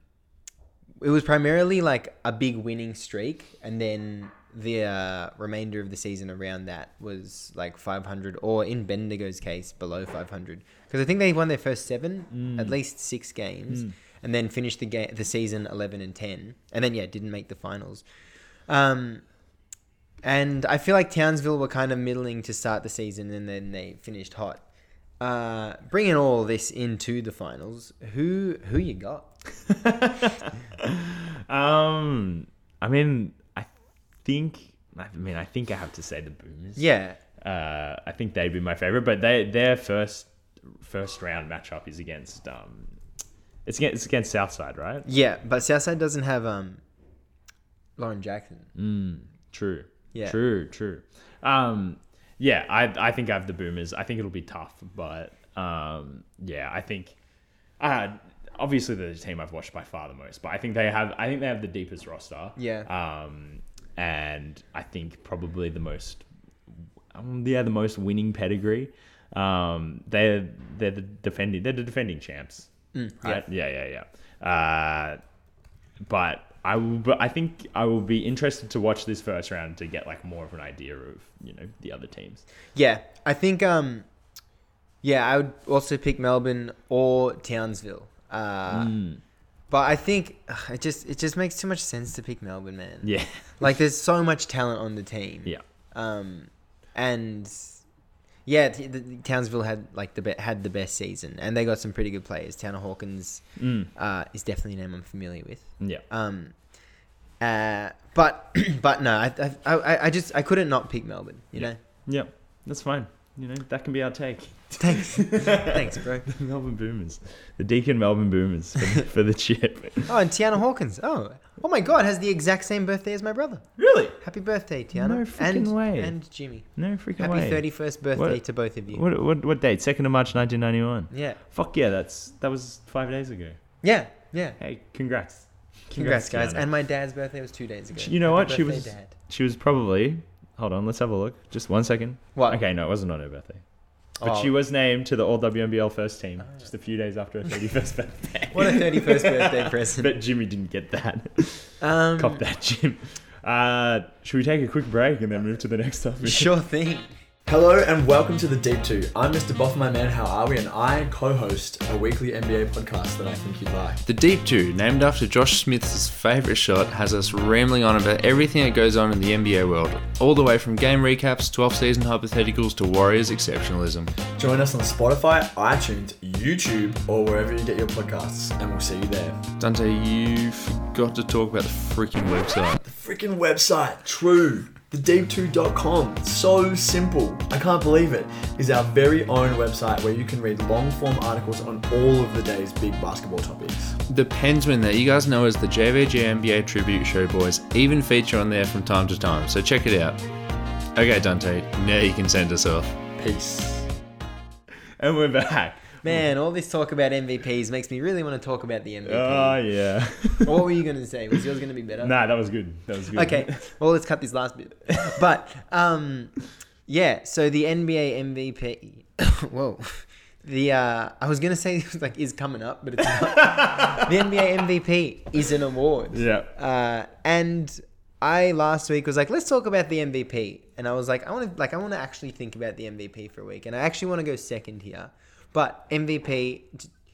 it was primarily like a big winning streak and then the uh, remainder of the season around that was like 500, or in Bendigo's case, below 500. Because I think they won their first seven, Mm. at least six games, and then finished the game the season 11 and 10, and then yeah, didn't make the finals. Um, and I feel like Townsville were kind of middling to start the season, and then they finished hot. Uh, bringing all this into the finals, who who you got? Um, I mean, I think. I mean, I think I have to say the Boomers. Yeah, Uh, I think they'd be my favorite, but they their first first round matchup is against um, it's against it's against Southside, right? yeah, but Southside doesn't have um, Lauren Jackson. Mm, true. Yeah. True. True. Um, yeah, I I think I have the Boomers. I think it'll be tough, but um, yeah, I think. Uh, obviously, the team I've watched by far the most, but I think they have. I think they have the deepest roster. Yeah. Um, and I think probably the most. Um, yeah, the most winning pedigree. Um, they're they're the defending they're the defending champs. Right? Yeah, yeah, yeah. Uh, but I will. But I think I will be interested to watch this first round to get like more of an idea of you know the other teams. Yeah, I think um, yeah, I would also pick Melbourne or Townsville. Uh, Mm. But I think ugh, it just it just makes too much sense to pick Melbourne, man. Yeah, Like there's so much talent on the team. yeah, Um, and yeah, t- the, Townsville had like the be- had the best season, and they got some pretty good players. Tiana Hawkins mm. uh, is definitely a name I'm familiar with. yeah. Um, uh, but but no, I, I I I just I couldn't not pick Melbourne. You know. Yeah, that's fine. You know that can be our take. Thanks, thanks, bro. The Melbourne Boomers, the Deakin Melbourne Boomers for the, for the chip. Oh, and Tiana Hawkins. Oh, oh my God, has the exact same birthday as my brother. Really? Happy birthday, Tiana. No freaking and, way. And Jimmy. No freaking way. Happy thirty first birthday What- to both of you. What, what what date? Second of March, nineteen ninety one. Yeah, Fuck yeah, that's that was five days ago. yeah, yeah. Hey, congrats. Congrats, guys. Tiana. And my dad's birthday was two days ago. You know Happy what? She was Dad. she was probably. Hold on, let's have a look. Just one second. What? Okay, no, it wasn't on her birthday. But Oh. she was named to the All WNBL first team just a few days after her 31st birthday. What a thirty first birthday present. but Jimmy didn't get that. Um, Cop that, Jim. Uh, should we take a quick break and then move to the next topic? Sure thing. Hello and welcome to the Deep Two. I'm Mr. Boff, my man. How are we? And I co-host a weekly NBA podcast that I think you'd like. The Deep 2, named after Josh Smith's favourite shot, has us rambling on about everything that goes on in the NBA world, all the way from game recaps to off-season hypotheticals to Warriors exceptionalism. Join us on Spotify, iTunes, YouTube, or wherever you get your podcasts, and we'll see you there. Dante, you forgot to talk about the freaking website. The freaking website, true. TheDeep2.com. So simple. I can't believe it. Is our very own website where you can read long form articles on all of the day's big basketball topics. The Pensmen that you guys know as the JVG NBA Tribute Show boys even feature on there from time to time, so check it out. Okay, Dante, now you can send us off. Peace. And we're back. Man, all this talk about MVPs makes me really want to talk about the MVP. Oh, yeah. what were you going to say? Was yours going to be better? nah, that was good. That was good. Okay, well, let's cut this last bit. But, um, yeah, so the NBA MVP, whoa, the, uh, I was going to say, like, is coming up, but it's not. the NBA MVP is an award. Yeah. Uh, and I last week was like, let's talk about the MVP. And I was like, I want to, like, I want to actually think about the MVP for a week. And I actually want to go second here. But MVP,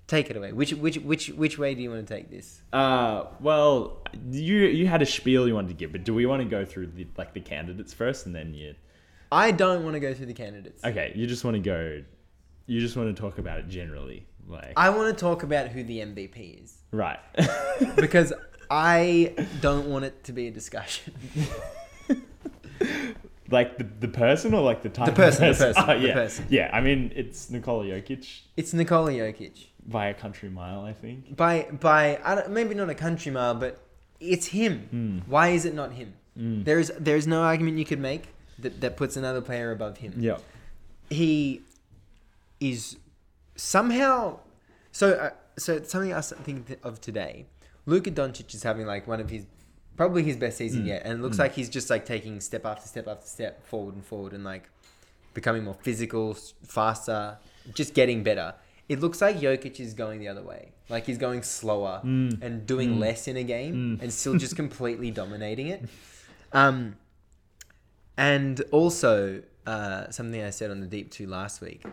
take it away. Which, which, which, which way do you want to take this? Uh, well, you you had a spiel you wanted to give, but do we want to go through the like the candidates first, and then you? I don't want to go through the candidates. Okay, you just want to go. You just want to talk about it generally, like I want to talk about who the MVP is right. because I don't want it to be a discussion. like the, the person or like the type. The person, the of person, Oh, the yeah, person. yeah. I mean, it's Nikola Jokic It's Nikola Jokic by a country mile, I think. by by I don't, maybe not a country mile, but it's him. Why is it not him? There is there is no argument you could make that that puts another player above him. Yeah. he is somehow so uh, so something I was thinking of today. Luka Doncic is having like one of his probably his best season yet, and it looks like he's just like taking step after step after step forward and forward, and like becoming more physical, faster, just getting better. It looks like Jokic is going the other way. Like he's going slower and doing less in a game and still just completely dominating it. Um, And also, uh, something I said on the Deep 2 last week,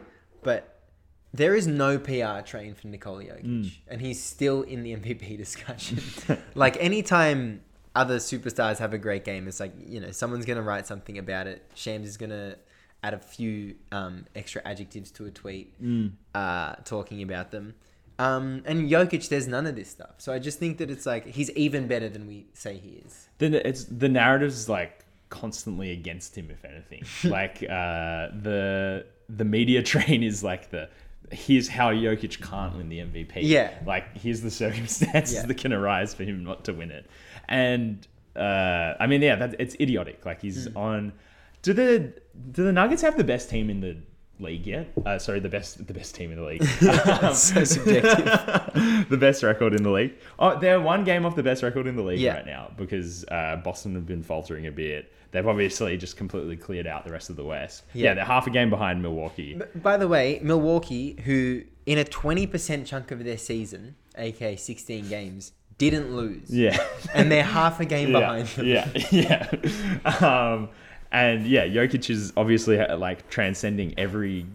but there is no PR train for Nikola Jokic, Mm. and he's still in the MVP discussion. like, anytime other superstars have a great game, it's like, you know, someone's going to write something about it. Shams is going to add a few um, extra adjectives to a tweet Mm. uh, talking about them. Um, and Jokic, there's none of this stuff. So I just think that it's like he's even better than we say he is. then it's the narrative's like constantly against him if anything like uh the the media train is like the here's how Jokic can't win the MVP Yeah. like here's the circumstances Yeah. that can arise for him not to win it and uh I mean yeah that it's idiotic like he's Hmm. on do the do the Nuggets have the best team in the league yet uh sorry the best the best team in the league Um, so subjective. the best record in the league. Oh, they're one game off the best record in the league Yeah. right now because uh, Boston have been faltering a bit. They've obviously just completely cleared out the rest of the West. Yeah, Yeah. they're half a game behind Milwaukee. By the way, Milwaukee, who in a 20% chunk of their season, aka 16 games, didn't lose. yeah, And they're half a game yeah, behind them. yeah, yeah. Um, and yeah, Jokic is obviously uh, like transcending every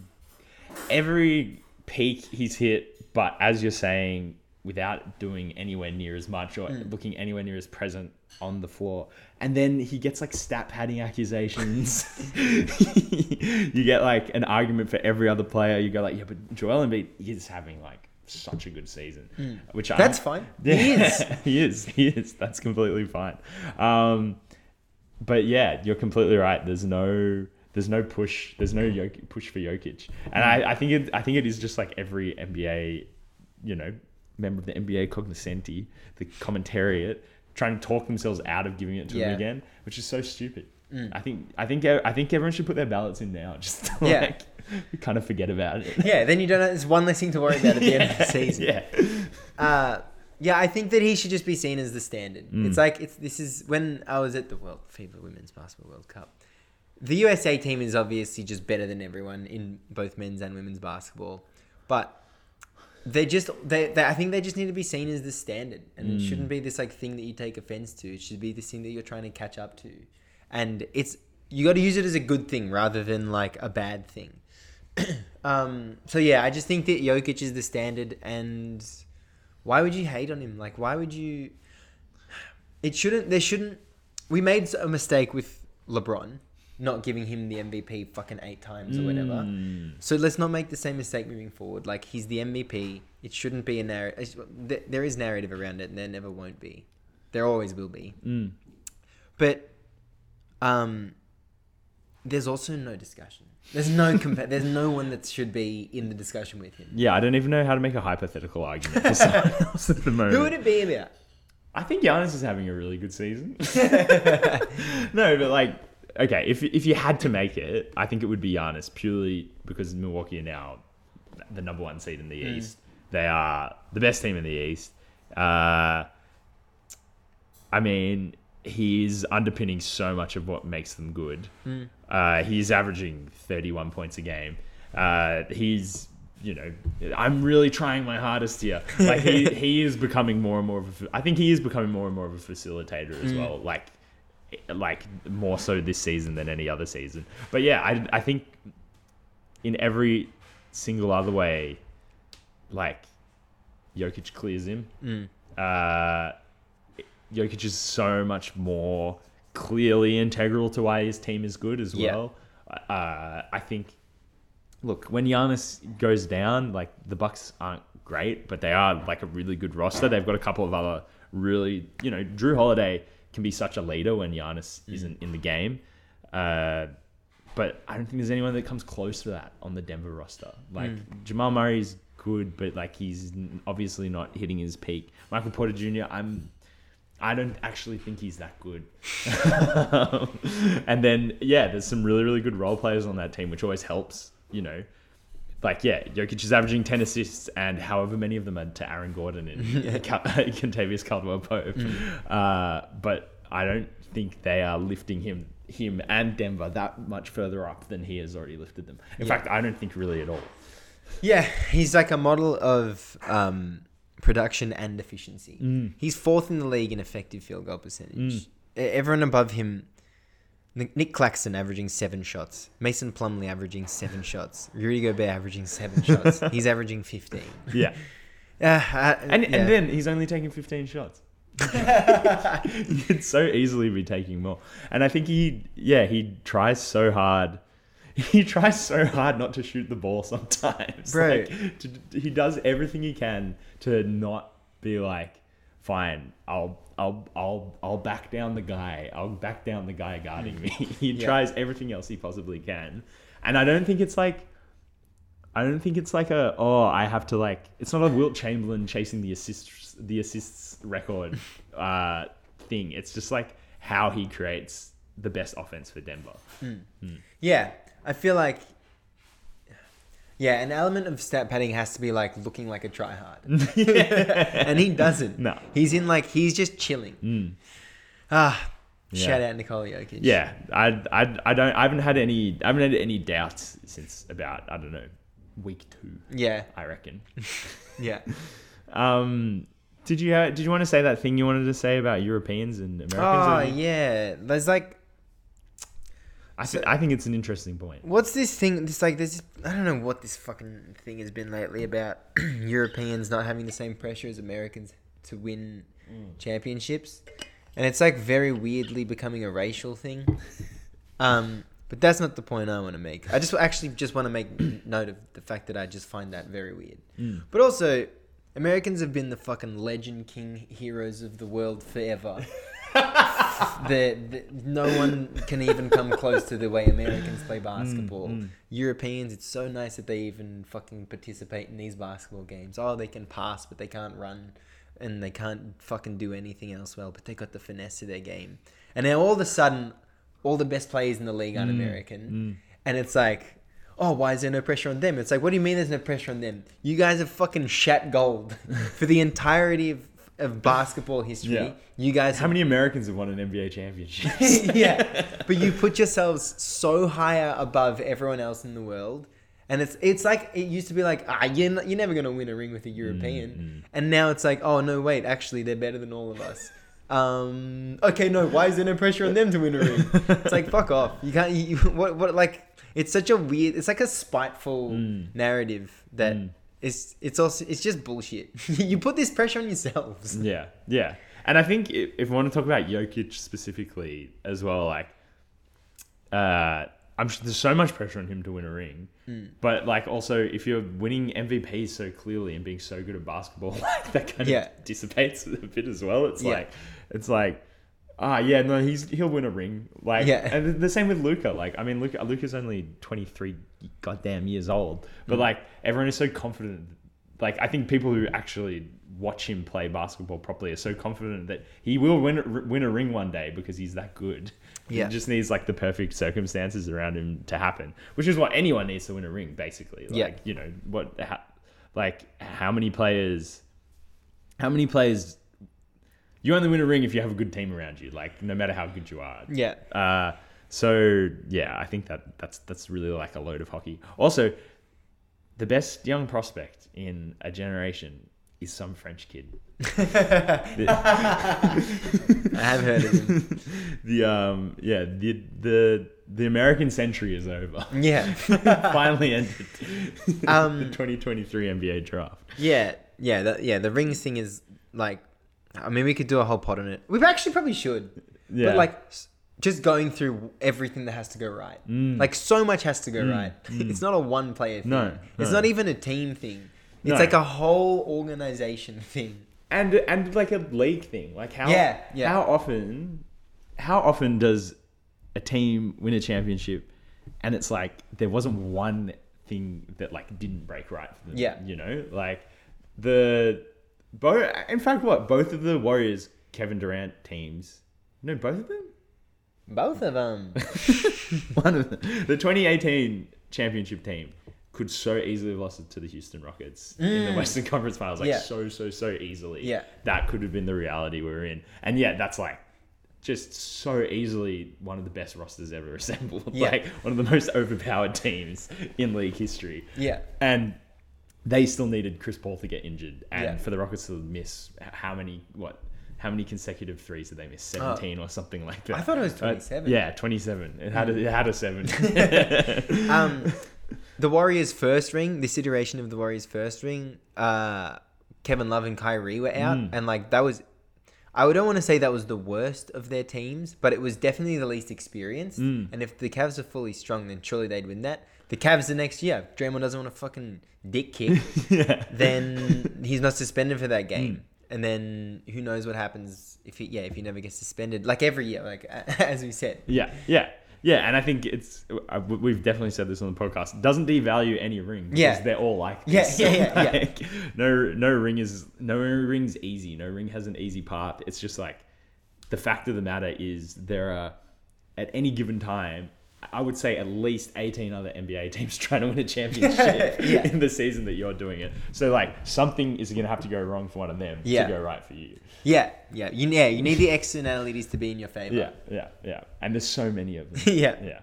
every peak he's hit, but as you're saying, without doing anywhere near as much or Hmm. looking anywhere near as present on the floor. And then he gets like stat padding accusations. you get like an argument for every other player. You go like, yeah, but Joel Embiid is having like such a good season, which Hmm. That's I'm, fine. Yeah, He is. he is. He is. That's completely fine. Um, but yeah, you're completely right. There's no there's no push. There's no Jok- push for Jokic, and I, I think it I think it is just like every NBA, you know, member of the NBA cognoscenti, the commentariat, trying to talk themselves out of giving it to him again, which is so stupid. I think I think I think everyone should put their ballots in now, just to Yeah. like kind of forget about it. Yeah, then you don't have, there's one less thing to worry about at the end of the season. Yeah. Uh, yeah, I think that he should just be seen as the standard. Mm. It's like it's this is when I was at the World FIBA Women's Basketball World Cup. The USA team is obviously just better than everyone in both men's and women's basketball, but they just they, they I think they just need to be seen as the standard, and it Mm. shouldn't be this like thing that you take offense to. It should be this thing that you're trying to catch up to, and it's you got to use it as a good thing rather than like a bad thing. um, so yeah, I just think that Jokic is the standard, and why would you hate on him? Like, why would you? It shouldn't. There shouldn't. We made a mistake with LeBron not giving him the MVP fucking eight times or whatever. So let's not make the same mistake moving forward. Like he's the MVP. It shouldn't be a narrative. There is narrative around it, and there never won't be. There always will be. Mm. But um, there's also no discussion. There's no compa- There's no one that should be in the discussion with him. Yeah, I don't even know how to make a hypothetical argument for someone else at the moment. Who would it be about? I think Giannis is having a really good season. no, but like, okay, if if you had to make it, I think it would be Giannis purely because Milwaukee are now the number one seed in the East. They are the best team in the East. Uh, I mean, he's underpinning so much of what makes them good. Uh, he's averaging 31 points a game. Uh, he's, you know, I'm really trying my hardest here. Like he, he is becoming more and more of a, I think he is becoming more and more of a facilitator as well. Like, like more so this season than any other season. But yeah, I, I think in every single other way, like Jokic clears him. Uh, Jokic is so much more clearly integral to why his team is good as Yeah. well. Uh, I think. Look, when Giannis goes down, like the Bucks aren't great, but they are like a really good roster. They've got a couple of other really, you know, Jrue Holiday can be such a leader when Giannis isn't in the game. Uh, but I don't think there's anyone that comes close to that on the Denver roster. Like Jamal Murray's good, but like he's obviously not hitting his peak. Michael Porter Jr. I'm I don't actually think he's that good. and then yeah, there's some really really good role players on that team, which always helps. You know, like yeah, Jokic is averaging ten assists, and however many of them are to Aaron Gordon and Kentavious Caldwell Pope. Uh, but I don't think they are lifting him him and Denver that much further up than he has already lifted them. In fact, I don't think really at all. Yeah, he's like a model of um, production and efficiency. He's fourth in the league in effective field goal percentage. E- Everyone above him, Nick, Nick Claxton averaging seven shots. Mason Plumlee averaging seven shots. Rudy Gobert averaging seven shots. He's averaging 15. Yeah. Uh, uh, And yeah. and then he's only taking 15 shots. he could so easily be taking more. And I think he, yeah, he tries so hard. He tries so hard not to shoot the ball sometimes. Bro. Like, to, he does everything he can to not be like, fine, I'll, I'll, I'll, I'll back down the guy. I'll back down the guy guarding mm. me. he Yeah. tries everything else he possibly can. And I don't think it's like, I don't think it's like a oh I have to like it's not a Wilt Chamberlain chasing the assists the assists record uh, thing. It's just like how he creates the best offense for Denver. Hmm. Hmm. Yeah, I feel like. Yeah, an element of stat padding has to be like looking like a tryhard, and he doesn't. No. he's in like he's just chilling. Ah, Yeah. shout out Nikola Jokic. Yeah, I, I, I don't I haven't had any I haven't had any doubts since about I don't know week two yeah, I reckon. yeah. Um, did you uh, did you want to say that thing you wanted to say about Europeans and Americans? Oh yeah, there's like I, th- I think it's an interesting point. What's this thing? This like this. I don't know what this fucking thing has been lately about Europeans not having the same pressure as Americans to win championships, and it's like very weirdly becoming a racial thing. Um, but that's not the point I want to make. I just actually just want to make note of the fact that I just find that very weird. But also, Americans have been the fucking legend king heroes of the world forever. the, the no one can even come close to the way Americans play mm, basketball. Mm. Europeans, it's so nice that they even fucking participate in these basketball games. Oh, they can pass, but they can't run, and they can't fucking do anything else well. But they got the finesse of their game, and now all of a sudden, all the best players in the league aren't mm, American, and it's like. Oh, why is there no pressure on them? It's like, what do you mean there's no pressure on them? You guys have fucking shat gold for the entirety of, of basketball history. Yeah. You guys How many Americans have won an NBA championship? yeah, but you put yourselves so higher above everyone else in the world, and it's it's like it used to be like ah you're, you're never gonna win a ring with a European, and now it's like oh no wait actually they're better than all of us. Um, okay, no, why is there no pressure on them to win a ring? It's like fuck off. You can't. You, what what like it's such a weird. It's like a spiteful narrative that. It's, it's also it's just bullshit. you put this pressure on yourselves. Yeah, yeah. And I think if, if we want to talk about Jokic specifically as well, like, uh, I'm sure there's so much pressure on him to win a ring, but like also if you're winning MVPs so clearly and being so good at basketball, like that kind Yeah. of dissipates a bit as well. It's Yeah. like, it's like. Ah, yeah, no, he's he'll win a ring. Like, Yeah. and the same with Luka. Like, I mean, Luka, Luka's only twenty three goddamn years old, but Mm. like everyone is so confident. Like, I think people who actually watch him play basketball properly are so confident that he will win a- win a ring one day because he's that good. Yeah. He just needs like the perfect circumstances around him to happen, which is what anyone needs to win a ring, basically. Like, Yeah. you know what? How, like, how many players? How many players? You only win a ring if you have a good team around you. Like, no matter how good you are. Yeah. Uh, so yeah, I think that that's that's really like a load of hockey. Also, the best young prospect in a generation is some French kid. I have heard of him. The um yeah the the the American century is over. Yeah. Finally ended. Um, the 2023 NBA draft. Yeah, yeah, that, yeah. The rings thing is like, I mean, we could do a whole pod on it. We actually probably should. Yeah. But like, s- just going through everything that has to go right. Mm. Like, so much has to go mm. right. Mm. it's not a one player thing. No, It's no. not even a team thing. It's No. like a whole organization thing. and and like a league thing like how Yeah, yeah. how often how often does a team win a championship and it's like there wasn't one thing that like didn't break right for them Yeah. you know like the both in fact what both of the warriors kevin durant teams no both of them Both of them. one of them the 2018 championship team could so easily have lost it to the Houston Rockets in the Western Conference Finals, like Mm. Yeah. so, so, so easily. Yeah. that could have been the reality we are in, and yeah, that's like just so easily one of the best rosters ever assembled. Yeah. Like one of the most overpowered teams in league history. Yeah. and they still needed Chris Paul to get injured, and Yeah. for the Rockets to miss how many what how many consecutive threes did they miss? Seventeen or something like that. I thought it was Uh, 27. yeah, twenty-seven. It had a, it had a seven. um, the Warriors' first ring, this iteration of the Warriors' first ring, uh, Kevin Love and Kyrie were out, Mm. and like that was, I don't want to say that was the worst of their teams, but it was definitely the least experienced. Mm. And if the Cavs are fully strong, then surely they'd win that. The Cavs the next year, if Draymond doesn't want to fucking dick kick, yeah. then he's not suspended for that game. Mm. And then who knows what happens if he yeah if he never gets suspended like every year like as we said Yeah, yeah, yeah, and I think it's uh, we've definitely said this on the podcast. Doesn't devalue any ring. because Yeah. they're all like Yeah, this. yeah, yeah, yeah. Like, No, no ring is no ring's easy. No ring has an easy path It's just like the fact of the matter is there are at any given time. I would say at least 18 other NBA teams trying to win a championship Yeah. in the season that you're doing it. So like something is going to have to go wrong for one of them Yeah. to go right for you. yeah yeah you yeah you need the externalities to be in your favor Yeah, yeah, yeah. And there's so many of them. yeah Yeah.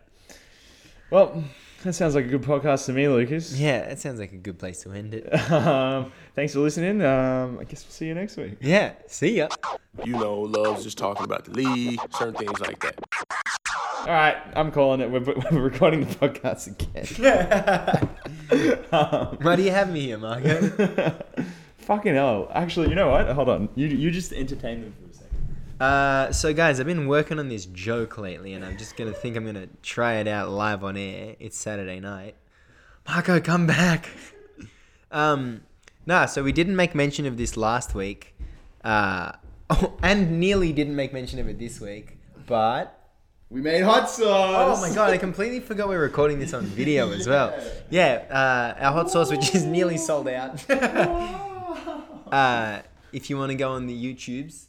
Well, that sounds like a good podcast to me, Lukas. yeah it sounds like a good place to end it Um, thanks for listening. Um, I guess we'll see you next week. yeah see ya You know, loves just talking about the league, certain things like that. All right, I'm calling it. We're, we're recording the podcast again. Um, why do you have me here Marco fucking hell. Actually, you know what? Hold on. You, you just entertain them for a second. uh so guys I've been working on this joke lately and I'm just gonna think I'm gonna try it out live on air it's Saturday night Marco come back um nah so we didn't make mention of this last week uh and nearly didn't make mention of it this week but We made hot sauce. Oh my god, I completely forgot we were recording this on video as well. Yeah, uh, our hot sauce, which is nearly sold out. uh, if you want to go on the YouTubes,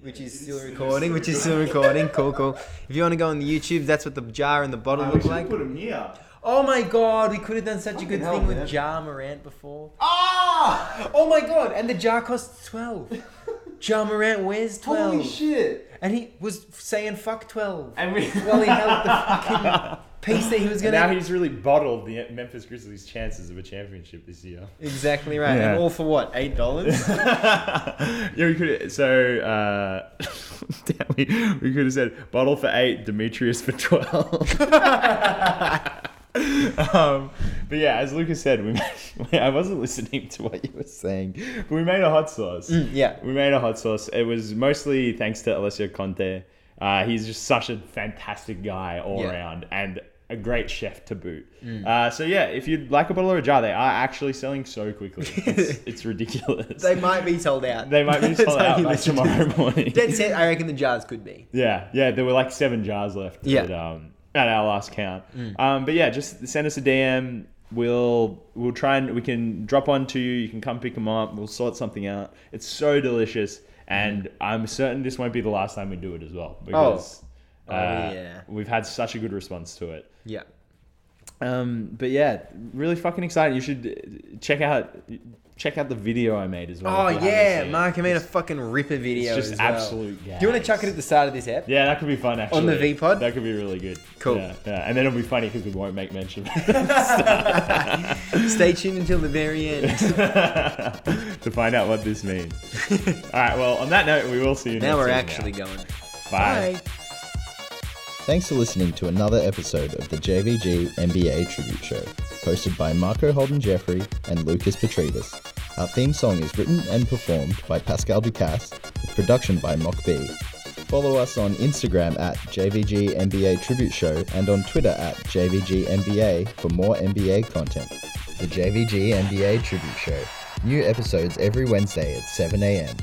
which is still recording, which is still recording, cool, cool. If you want to go on the YouTube, that's what the jar and the bottle look like. Put them here. Oh my god, we could have done such a good hell, thing with man. Jar Morant before. Ah! Oh my god, and the jar costs 12. Jar Morant wears 12. Holy shit! And he was saying fuck 12. And we. While he held the fucking piece that he was going to now he's really bottled the Memphis Grizzlies' chances of a championship this year. Exactly right. Yeah. And all for what? Eight dollars? yeah, we could. So, uh, damn, we, we could have said bottle for eight, Temetrius for twelve. um, but yeah, as Lukas said, we made, I wasn't listening to what you were saying, but we made a hot sauce. yeah. We made a hot sauce. It was mostly thanks to Alessio Conte. Uh, he's just such a fantastic guy all Yeah. around and a great chef to boot. Uh, so yeah, if you'd like a bottle or a jar, they are actually selling so quickly. It's, it's ridiculous. They might be sold out. They might be sold out by to tomorrow morning. Dead set, I reckon the jars could be. Yeah, yeah. There were like seven jars left. Yeah. At, um, at our last count. Um, but yeah, just send us a DM. We'll we'll try and we can drop on to you. You can come pick them up. We'll sort something out. It's so delicious, and I'm certain this won't be the last time we do it as well because Oh, uh, yeah. we've had such a good response to it. Yeah. Um, but yeah, really fucking excited. You should uh, check out check out the video I made as well. Oh if you haven't yeah, seen it. Mark, I made a fucking ripper video. It's just as well. absolute Do you want to chuck it at the start of this app? Yeah, that could be fun actually. On the V-Pod? That could be really good. Cool. Yeah, yeah. and then it'll be funny because we won't make mention Stay tuned until the very end. to find out what this means. All right. Well, on that note, we will see you. now next we're week actually going. Bye. Bye. Thanks for listening to another episode of the JVG NBA Tribute Show, hosted by Marco Holden Jeffrey and Lukas Petridis. Our theme song is written and performed by Pascal Ducasse, with production by Mock B. Follow us on Instagram at JVG NBA Tribute Show and on Twitter at JVG NBA for more NBA content. The JVG NBA Tribute Show. New episodes every Wednesday at 7 a.m.